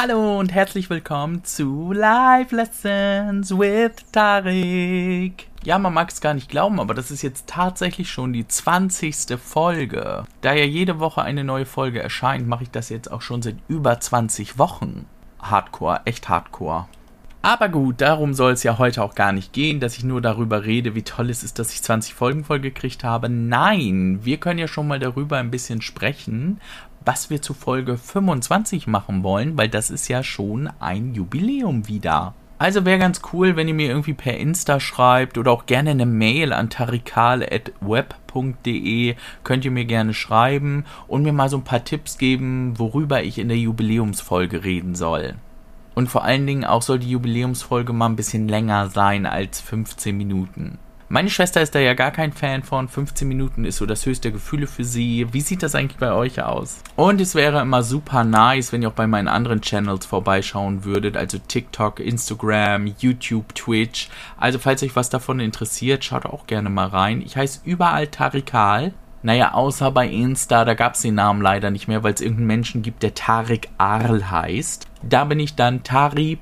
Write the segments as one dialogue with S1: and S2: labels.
S1: Hallo und herzlich willkommen zu Live Lessons with Tarik. Ja, man mag es gar nicht glauben, aber das ist jetzt tatsächlich schon die 20. Folge. Da ja jede Woche eine neue Folge erscheint, mache ich das jetzt auch schon seit über 20 Wochen. Hardcore, echt Hardcore. Aber gut, darum soll es ja heute auch gar nicht gehen, dass ich nur darüber rede, wie toll es ist, dass ich 20 Folgen vollgekriegt habe. Nein, wir können ja schon mal darüber ein bisschen sprechen, was wir zu Folge 25 machen wollen, weil das ist ja schon ein Jubiläum wieder. Also wäre ganz cool, wenn ihr mir irgendwie per Insta schreibt oder auch gerne eine Mail an tarikal.web.de könnt ihr mir gerne schreiben und mir mal so ein paar Tipps geben, worüber ich in der Jubiläumsfolge reden soll. Und vor allen Dingen auch soll die Jubiläumsfolge mal ein bisschen länger sein als 15 Minuten. Meine Schwester ist da ja gar kein Fan von. 15 Minuten ist so das höchste Gefühle für sie. Wie sieht das eigentlich bei euch aus? Und es wäre immer super nice, wenn ihr auch bei meinen anderen Channels vorbeischauen würdet. Also TikTok, Instagram, YouTube, Twitch. Also falls euch was davon interessiert, schaut auch gerne mal rein. Ich heiße überall Tarikal. Naja, außer bei Insta, da gab es den Namen leider nicht mehr, weil es irgendeinen Menschen gibt, der Tarik Arl heißt. Da bin ich dann tari.k.arl.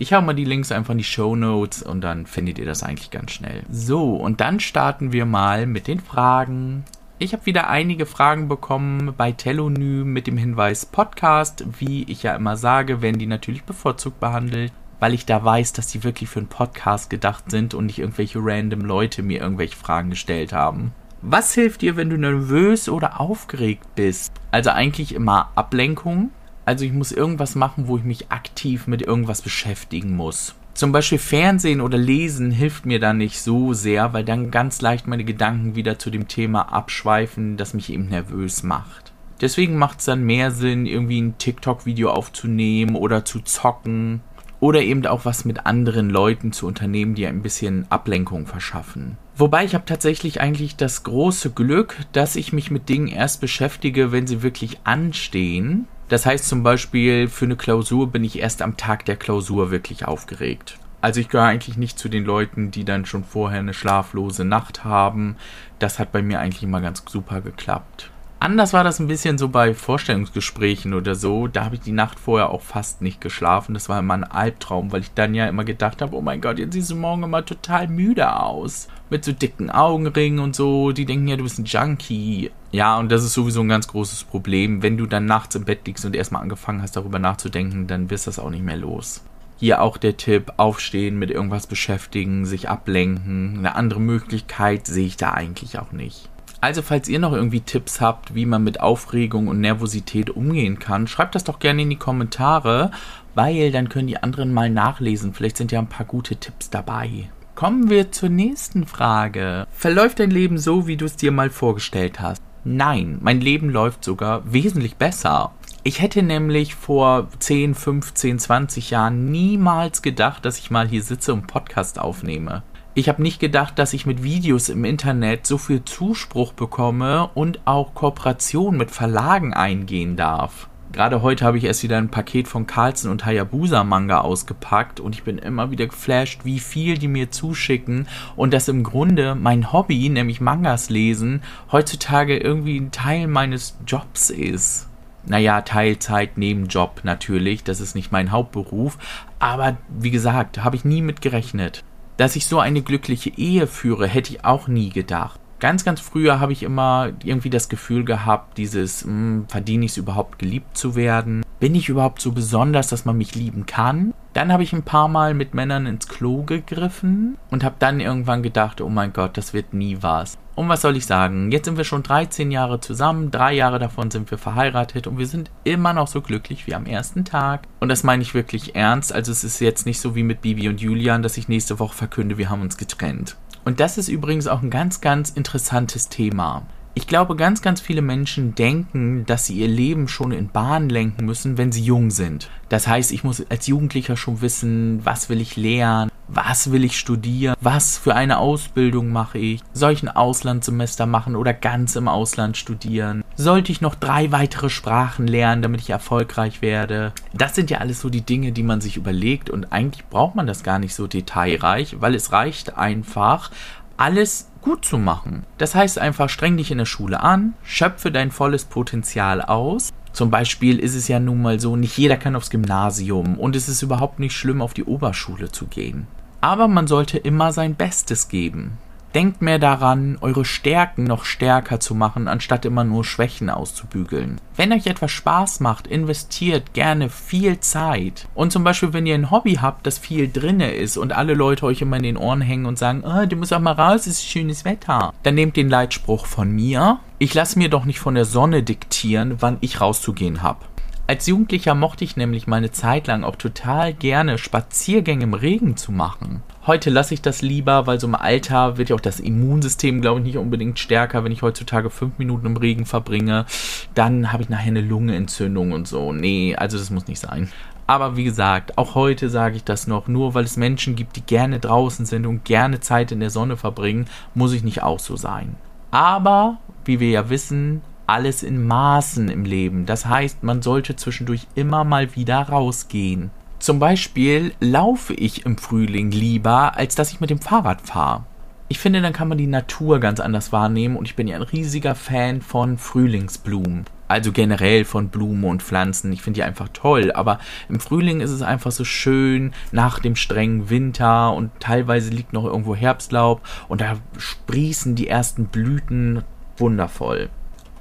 S1: Ich habe mal die Links einfach in die Show Notes und dann findet ihr das eigentlich ganz schnell. So, und dann starten wir mal mit den Fragen. Ich habe wieder einige Fragen bekommen bei Telonym mit dem Hinweis Podcast. Wie ich ja immer sage, werden die natürlich bevorzugt behandelt, weil ich da weiß, dass die wirklich für einen Podcast gedacht sind und nicht irgendwelche random Leute mir irgendwelche Fragen gestellt haben. Was hilft dir, wenn du nervös oder aufgeregt bist? Also eigentlich immer Ablenkung, also ich muss irgendwas machen, wo ich mich aktiv mit irgendwas beschäftigen muss. Zum Beispiel Fernsehen oder Lesen hilft mir da nicht so sehr, weil dann ganz leicht meine Gedanken wieder zu dem Thema abschweifen, das mich eben nervös macht. Deswegen macht es dann mehr Sinn, irgendwie ein TikTok-Video aufzunehmen oder zu zocken oder eben auch was mit anderen Leuten zu unternehmen, die ein bisschen Ablenkung verschaffen. Wobei ich habe tatsächlich eigentlich das große Glück, dass ich mich mit Dingen erst beschäftige, wenn sie wirklich anstehen das heißt zum Beispiel, für eine Klausur bin ich erst am Tag der Klausur wirklich aufgeregt. Also ich gehöre eigentlich nicht zu den Leuten, die dann schon vorher eine schlaflose Nacht haben. Das hat bei mir eigentlich immer ganz super geklappt. Anders war das ein bisschen so bei Vorstellungsgesprächen oder so. Da habe ich die Nacht vorher auch fast nicht geschlafen. Das war immer ein Albtraum, weil ich dann ja immer gedacht habe, oh mein Gott, jetzt siehst du morgen immer total müde aus. Mit so dicken Augenringen und so. Die denken ja, du bist ein Junkie. Ja, und das ist sowieso ein ganz großes Problem. Wenn du dann nachts im Bett liegst und erstmal angefangen hast, darüber nachzudenken, dann wirst du das auch nicht mehr los. Hier auch der Tipp, aufstehen, mit irgendwas beschäftigen, sich ablenken. Eine andere Möglichkeit sehe ich da eigentlich auch nicht. Also, falls ihr noch irgendwie Tipps habt, wie man mit Aufregung und Nervosität umgehen kann, schreibt das doch gerne in die Kommentare, weil dann können die anderen mal nachlesen. Vielleicht sind ja ein paar gute Tipps dabei. Kommen wir zur nächsten Frage. Verläuft dein Leben so, wie du es dir mal vorgestellt hast? Nein, mein Leben läuft sogar wesentlich besser. Ich hätte nämlich vor 10, 15, 20 Jahren niemals gedacht, dass ich mal hier sitze und Podcast aufnehme. Ich habe nicht gedacht, dass ich mit Videos im Internet so viel Zuspruch bekomme und auch Kooperation mit Verlagen eingehen darf. Gerade heute habe ich erst wieder ein Paket von Carlsen und Hayabusa Manga ausgepackt und ich bin immer wieder geflasht, wie viel die mir zuschicken und dass im Grunde mein Hobby, nämlich Mangas lesen, heutzutage irgendwie ein Teil meines Jobs ist. Naja, Teilzeit neben Job natürlich, das ist nicht mein Hauptberuf, aber wie gesagt, habe ich nie mit gerechnet. Dass ich so eine glückliche Ehe führe, hätte ich auch nie gedacht. Ganz, ganz früher habe ich immer irgendwie das Gefühl gehabt, dieses, mh, hm, verdiene ich es überhaupt geliebt zu werden? Bin ich überhaupt so besonders, dass man mich lieben kann? Dann habe ich ein paar Mal mit Männern ins Klo gegriffen und habe dann irgendwann gedacht, oh mein Gott, das wird nie was. Und was soll ich sagen? Jetzt sind wir schon 13 Jahre zusammen, drei Jahre davon sind wir verheiratet und wir sind immer noch so glücklich wie am ersten Tag. Und das meine ich wirklich ernst. Also es ist jetzt nicht so wie mit Bibi und Julian, dass ich nächste Woche verkünde, wir haben uns getrennt. Und das ist übrigens auch ein ganz, ganz interessantes Thema. Ich glaube, ganz, ganz viele Menschen denken, dass sie ihr Leben schon in Bahn lenken müssen, wenn sie jung sind. Das heißt, ich muss als Jugendlicher schon wissen, was will ich lernen, was will ich studieren, was für eine Ausbildung mache ich, soll ich ein Auslandssemester machen oder ganz im Ausland studieren, sollte ich noch drei weitere Sprachen lernen, damit ich erfolgreich werde. Das sind ja alles so die Dinge, die man sich überlegt und eigentlich braucht man das gar nicht so detailreich, weil es reicht einfach, alles gut zu machen. Das heißt einfach, streng dich in der Schule an, schöpfe dein volles Potenzial aus Zum Beispiel ist es ja nun mal so, nicht jeder kann aufs Gymnasium und es ist überhaupt nicht schlimm, auf die Oberschule zu gehen. Aber man sollte immer sein Bestes geben. Denkt mehr daran, eure Stärken noch stärker zu machen, anstatt immer nur Schwächen auszubügeln. Wenn euch etwas Spaß macht, investiert gerne viel Zeit. Und zum Beispiel, wenn ihr ein Hobby habt, das viel drinne ist und alle Leute euch immer in den Ohren hängen und sagen, oh, du musst auch mal raus, es ist schönes Wetter. Dann nehmt den Leitspruch von mir. Ich lasse mir doch nicht von der Sonne diktieren, wann ich rauszugehen hab. Als Jugendlicher mochte ich nämlich meine Zeit lang auch total gerne Spaziergänge im Regen zu machen. Heute lasse ich das lieber, weil so im Alter wird ja auch das Immunsystem, glaube ich, nicht unbedingt stärker, wenn ich heutzutage fünf Minuten im Regen verbringe. Dann habe ich nachher eine Lungenentzündung und so. Nee, also das muss nicht sein. Aber wie gesagt, auch heute sage ich das noch, nur weil es Menschen gibt, die gerne draußen sind und gerne Zeit in der Sonne verbringen, muss ich nicht auch so sein. Aber, wie wir ja wissen, alles in Maßen im Leben. Das heißt, man sollte zwischendurch immer mal wieder rausgehen. Zum Beispiel laufe ich im Frühling lieber, als dass ich mit dem Fahrrad fahre. Ich finde, dann kann man die Natur ganz anders wahrnehmen und ich bin ja ein riesiger Fan von Frühlingsblumen. Also generell von Blumen und Pflanzen. Ich finde die einfach toll. Aber im Frühling ist es einfach so schön nach dem strengen Winter und teilweise liegt noch irgendwo Herbstlaub und da sprießen die ersten Blüten wundervoll.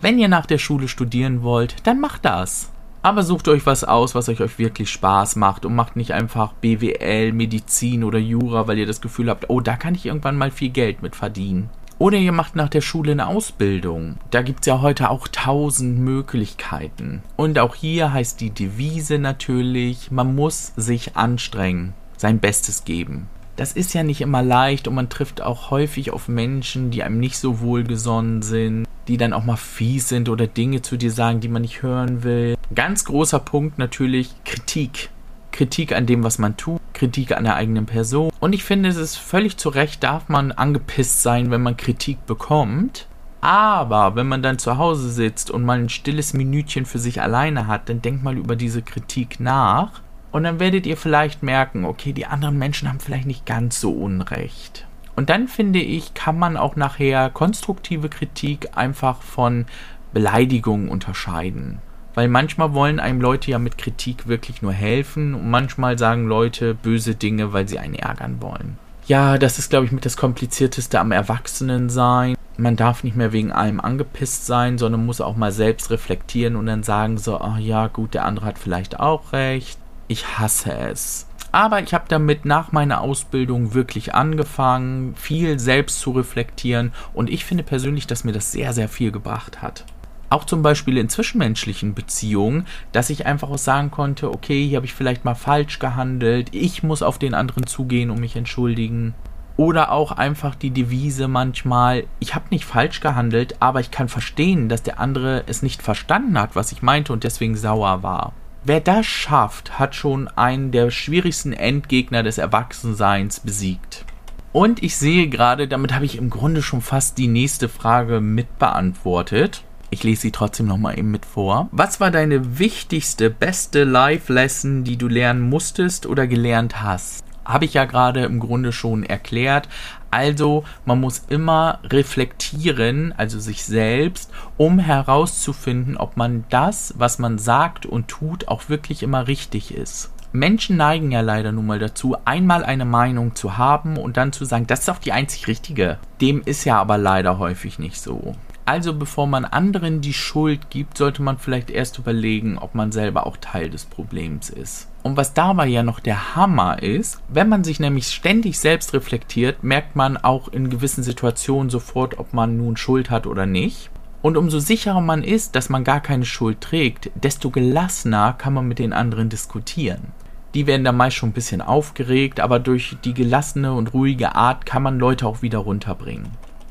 S1: Wenn ihr nach der Schule studieren wollt, dann macht das. Aber sucht euch was aus, was euch, wirklich Spaß macht und macht nicht einfach BWL, Medizin oder Jura, weil ihr das Gefühl habt, oh, da kann ich irgendwann mal viel Geld mit verdienen. Oder ihr macht nach der Schule eine Ausbildung. Da gibt es ja heute auch tausend Möglichkeiten. Und auch hier heißt die Devise natürlich, man muss sich anstrengen, sein Bestes geben. Das ist ja nicht immer leicht und man trifft auch häufig auf Menschen, die einem nicht so wohlgesonnen sind die dann auch mal fies sind oder Dinge zu dir sagen, die man nicht hören will. Ganz großer Punkt natürlich Kritik. Kritik an dem, was man tut, Kritik an der eigenen Person. Und ich finde, es ist völlig zu Recht, darf man angepisst sein, wenn man Kritik bekommt. Aber wenn man dann zu Hause sitzt und mal ein stilles Minütchen für sich alleine hat, dann denkt mal über diese Kritik nach. Und dann werdet ihr vielleicht merken, okay, die anderen Menschen haben vielleicht nicht ganz so Unrecht. Und dann finde ich, kann man auch nachher konstruktive Kritik einfach von Beleidigungen unterscheiden. Weil manchmal wollen einem Leute ja mit Kritik wirklich nur helfen und manchmal sagen Leute böse Dinge, weil sie einen ärgern wollen. Ja, das ist, glaube ich, mit das Komplizierteste am Erwachsenensein. Man darf nicht mehr wegen allem angepisst sein, sondern muss auch mal selbst reflektieren und dann sagen so, ach ja, gut, der andere hat vielleicht auch recht. Ich hasse es. Aber ich habe damit nach meiner Ausbildung wirklich angefangen, viel selbst zu reflektieren und ich finde persönlich, dass mir das sehr, sehr viel gebracht hat. Auch zum Beispiel in zwischenmenschlichen Beziehungen, dass ich einfach auch sagen konnte, okay, hier habe ich vielleicht mal falsch gehandelt, ich muss auf den anderen zugehen und mich entschuldigen. Oder auch einfach die Devise manchmal, ich habe nicht falsch gehandelt, aber ich kann verstehen, dass der andere es nicht verstanden hat, was ich meinte und deswegen sauer war. Wer das schafft, hat schon einen der schwierigsten Endgegner des Erwachsenseins besiegt. Und ich sehe gerade, damit habe ich im Grunde schon fast die nächste Frage mitbeantwortet. Ich lese sie trotzdem nochmal eben mit vor. Was war deine wichtigste, beste Life-Lesson, die du lernen musstest oder gelernt hast? Habe ich ja gerade im Grunde schon erklärt. Also man muss immer reflektieren, also sich selbst, um herauszufinden, ob man das, was man sagt und tut, auch wirklich immer richtig ist. Menschen neigen ja leider nun mal dazu, einmal eine Meinung zu haben und dann zu sagen, das ist auch die einzig richtige. Dem ist ja aber leider häufig nicht so. Also bevor man anderen die Schuld gibt, sollte man vielleicht erst überlegen, ob man selber auch Teil des Problems ist. Und was dabei ja noch der Hammer ist, wenn man sich nämlich ständig selbst reflektiert, merkt man auch in gewissen Situationen sofort, ob man nun Schuld hat oder nicht. Und umso sicherer man ist, dass man gar keine Schuld trägt, desto gelassener kann man mit den anderen diskutieren. Die werden da meist schon ein bisschen aufgeregt, aber durch die gelassene und ruhige Art kann man Leute auch wieder runterbringen.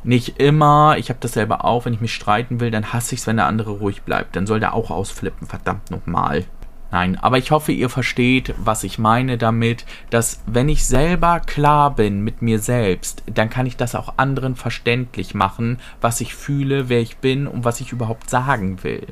S1: Nicht immer, ich habe das selber auch, wenn ich mich streiten will, dann hasse ich es, wenn der andere ruhig bleibt. Dann soll der auch ausflippen, verdammt nochmal. Nein, aber ich hoffe, ihr versteht, was ich meine damit, dass wenn ich selber klar bin mit mir selbst, dann kann ich das auch anderen verständlich machen, was ich fühle, wer ich bin und was ich überhaupt sagen will.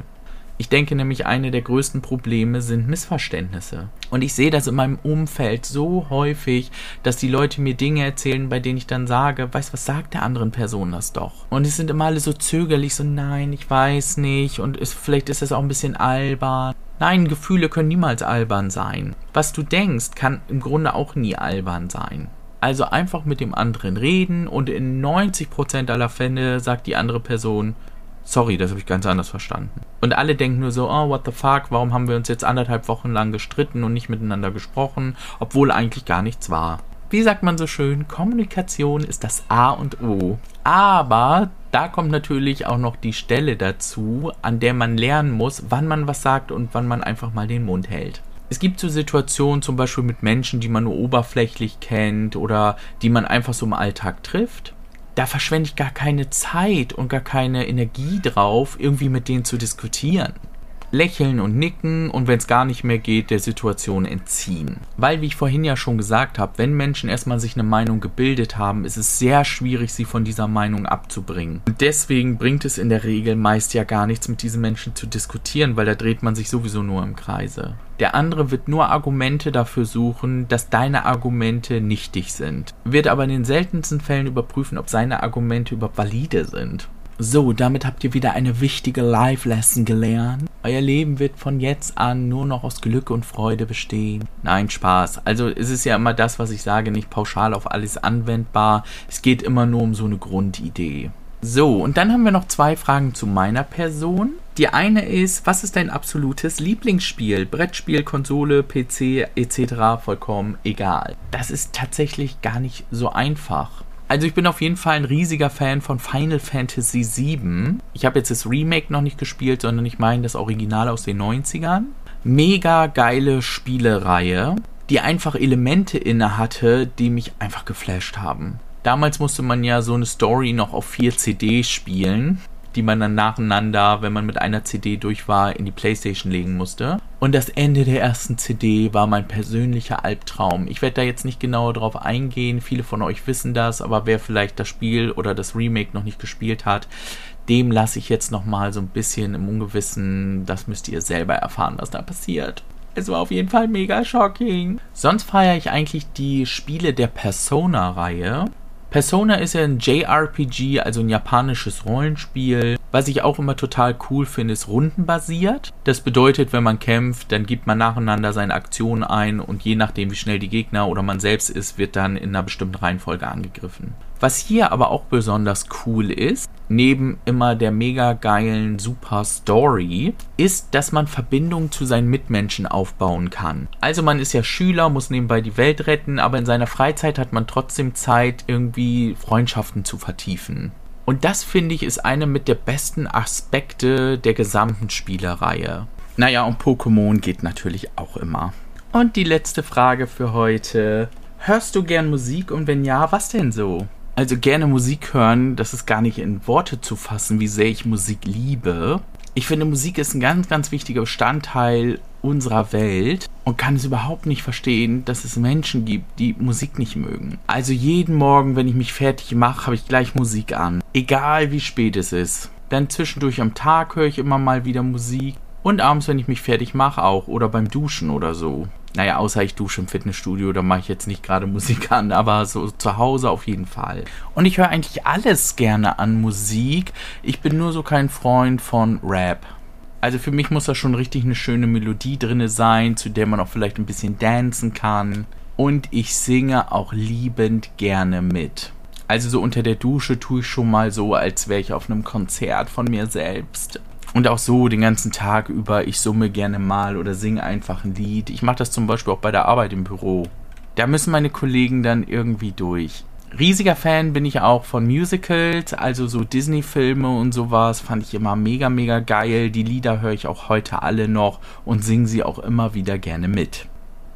S1: Ich denke nämlich, eine der größten Probleme sind Missverständnisse. Und ich sehe das in meinem Umfeld so häufig, dass die Leute mir Dinge erzählen, bei denen ich dann sage, weißt was sagt der anderen Person das doch? Und es sind immer alle so zögerlich, so nein, ich weiß nicht und ist, vielleicht ist es auch ein bisschen albern. Nein, Gefühle können niemals albern sein. Was du denkst, kann im Grunde auch nie albern sein. Also einfach mit dem anderen reden und in 90% aller Fälle sagt die andere Person, sorry, das habe ich ganz anders verstanden. Und alle denken nur so, oh, what the fuck, warum haben wir uns jetzt anderthalb Wochen lang gestritten und nicht miteinander gesprochen, obwohl eigentlich gar nichts war. Wie sagt man so schön, Kommunikation ist das A und O. Aber da kommt natürlich auch noch die Stelle dazu, an der man lernen muss, wann man was sagt und wann man einfach mal den Mund hält. Es gibt so Situationen zum Beispiel mit Menschen, die man nur oberflächlich kennt oder die man einfach so im Alltag trifft da verschwende ich gar keine Zeit und gar keine Energie drauf, irgendwie mit denen zu diskutieren. Lächeln und nicken und wenn es gar nicht mehr geht, der Situation entziehen. Weil, wie ich vorhin ja schon gesagt habe, wenn Menschen erstmal sich eine Meinung gebildet haben, ist es sehr schwierig, sie von dieser Meinung abzubringen. Und deswegen bringt es in der Regel meist ja gar nichts, mit diesen Menschen zu diskutieren, weil da dreht man sich sowieso nur im Kreise. Der andere wird nur Argumente dafür suchen, dass deine Argumente nichtig sind, wird aber in den seltensten Fällen überprüfen, ob seine Argumente überhaupt valide sind. So, damit habt ihr wieder eine wichtige Live-Lesson gelernt. Euer Leben wird von jetzt an nur noch aus Glück und Freude bestehen. Nein, Spaß. Also es ist ja immer das, was ich sage, nicht pauschal auf alles anwendbar. Es geht immer nur um so eine Grundidee. So, und dann haben wir noch zwei Fragen zu meiner Person. Die eine ist, was ist dein absolutes Lieblingsspiel? Brettspiel, Konsole, PC etc. vollkommen egal. Das ist tatsächlich gar nicht so einfach. Also ich bin auf jeden Fall ein riesiger Fan von Final Fantasy VII. Ich habe jetzt das Remake noch nicht gespielt, sondern ich meine das Original aus den 90ern. Mega geile Spielereihe, die einfach Elemente inne hatte, die mich einfach geflasht haben. Damals musste man ja so eine Story noch auf vier CDs spielen, die man dann nacheinander, wenn man mit einer CD durch war, in die Playstation legen musste. Und das Ende der ersten CD war mein persönlicher Albtraum. Ich werde da jetzt nicht genauer drauf eingehen, viele von euch wissen das, aber wer vielleicht das Spiel oder das Remake noch nicht gespielt hat, dem lasse ich jetzt nochmal so ein bisschen im Ungewissen, das müsst ihr selber erfahren, was da passiert. Es war auf jeden Fall mega shocking. Sonst feiere ich eigentlich die Spiele der Persona-Reihe. Persona ist ja ein JRPG, also ein japanisches Rollenspiel. Was ich auch immer total cool finde, ist rundenbasiert. Das bedeutet, wenn man kämpft, dann gibt man nacheinander seine Aktionen ein und je nachdem, wie schnell die Gegner oder man selbst ist, wird dann in einer bestimmten Reihenfolge angegriffen. Was hier aber auch besonders cool ist, neben immer der mega geilen Super Story, ist, dass man Verbindungen zu seinen Mitmenschen aufbauen kann. Also man ist ja Schüler, muss nebenbei die Welt retten, aber in seiner Freizeit hat man trotzdem Zeit, irgendwie Freundschaften zu vertiefen. Und das finde ich ist eine mit der besten Aspekte der gesamten Spielereihe. Naja, und Pokémon geht natürlich auch immer. Und die letzte Frage für heute. Hörst du gern Musik und wenn ja, was denn so? Also gerne Musik hören, das ist gar nicht in Worte zu fassen, wie sehr ich Musik liebe. Ich finde, Musik ist ein ganz, ganz wichtiger Bestandteil unserer Welt und kann es überhaupt nicht verstehen, dass es Menschen gibt, die Musik nicht mögen. Also jeden Morgen, wenn ich mich fertig mache, habe ich gleich Musik an. Egal wie spät es ist. Dann zwischendurch am Tag höre ich immer mal wieder Musik. Und abends, wenn ich mich fertig mache, auch. Oder beim Duschen oder so. Naja, außer ich dusche im Fitnessstudio, da mache ich jetzt nicht gerade Musik an, aber so zu Hause auf jeden Fall. Und ich höre eigentlich alles gerne an Musik. Ich bin nur so kein Freund von Rap. Also für mich muss da schon richtig eine schöne Melodie drin sein, zu der man auch vielleicht ein bisschen dancen kann. Und ich singe auch liebend gerne mit. Also so unter der Dusche tue ich schon mal so, als wäre ich auf einem Konzert von mir selbst. Und auch so den ganzen Tag über, ich summe gerne mal oder singe einfach ein Lied. Ich mache das zum Beispiel auch bei der Arbeit im Büro. Da müssen meine Kollegen dann irgendwie durch. Riesiger Fan bin ich auch von Musicals, also so Disney-Filme und sowas, fand ich immer mega, mega geil. Die Lieder höre ich auch heute alle noch und singe sie auch immer wieder gerne mit.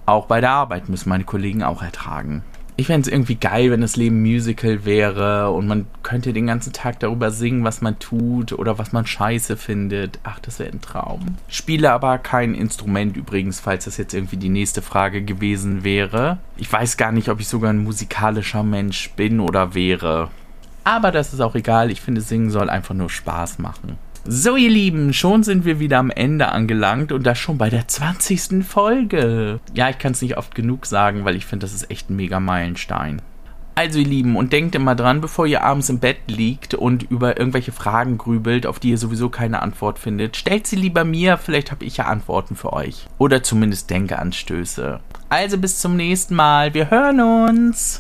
S1: Auch bei der Arbeit müssen meine Kollegen auch ertragen ich fände es irgendwie geil, wenn das Leben Musical wäre und man könnte den ganzen Tag darüber singen, was man tut oder was man scheiße findet. Ach, das wäre ein Traum. Spiele aber kein Instrument übrigens, falls das jetzt irgendwie die nächste Frage gewesen wäre. Ich weiß gar nicht, ob ich sogar ein musikalischer Mensch bin oder wäre. Aber das ist auch egal. Ich finde, Singen soll einfach nur Spaß machen. So, ihr Lieben, schon sind wir wieder am Ende angelangt und das schon bei der 20. Folge. Ja, ich kann es nicht oft genug sagen, weil ich finde, das ist echt ein mega Meilenstein. Also, ihr Lieben, und denkt immer dran, bevor ihr abends im Bett liegt und über irgendwelche Fragen grübelt, auf die ihr sowieso keine Antwort findet, stellt sie lieber mir, vielleicht habe ich ja Antworten für euch. Oder zumindest Denkeanstöße. Also bis zum nächsten Mal, wir hören uns.